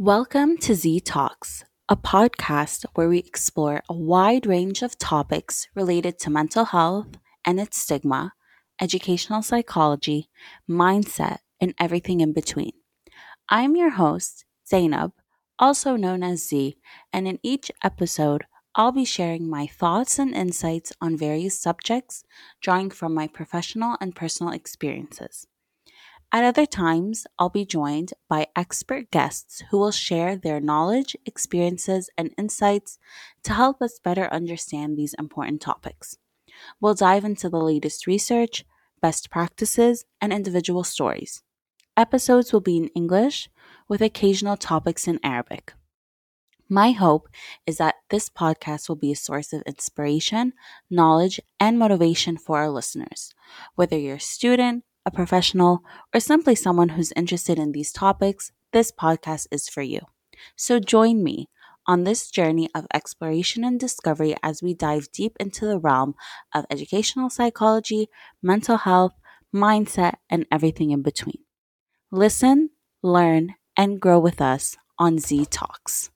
Welcome to Zi Talks, a podcast where we explore a wide range of topics related to mental health and its stigma, educational psychology, mindset, and everything in between. I'm your host, Zainab, also known as Zi, and in each episode, I'll be sharing my thoughts and insights on various subjects, drawing from my professional and personal experiences. At other times, I'll be joined by expert guests who will share their knowledge, experiences, and insights to help us better understand these important topics. We'll dive into the latest research, best practices, and individual stories. Episodes will be in English with occasional topics in Arabic. My hope is that this podcast will be a source of inspiration, knowledge, and motivation for our listeners. Whether you're a student, a professional, or simply someone who's interested in these topics, this podcast is for you. So join me on this journey of exploration and discovery as we dive deep into the realm of educational psychology, mental health, mindset, and everything in between. Listen, learn, and grow with us on Zi Talks.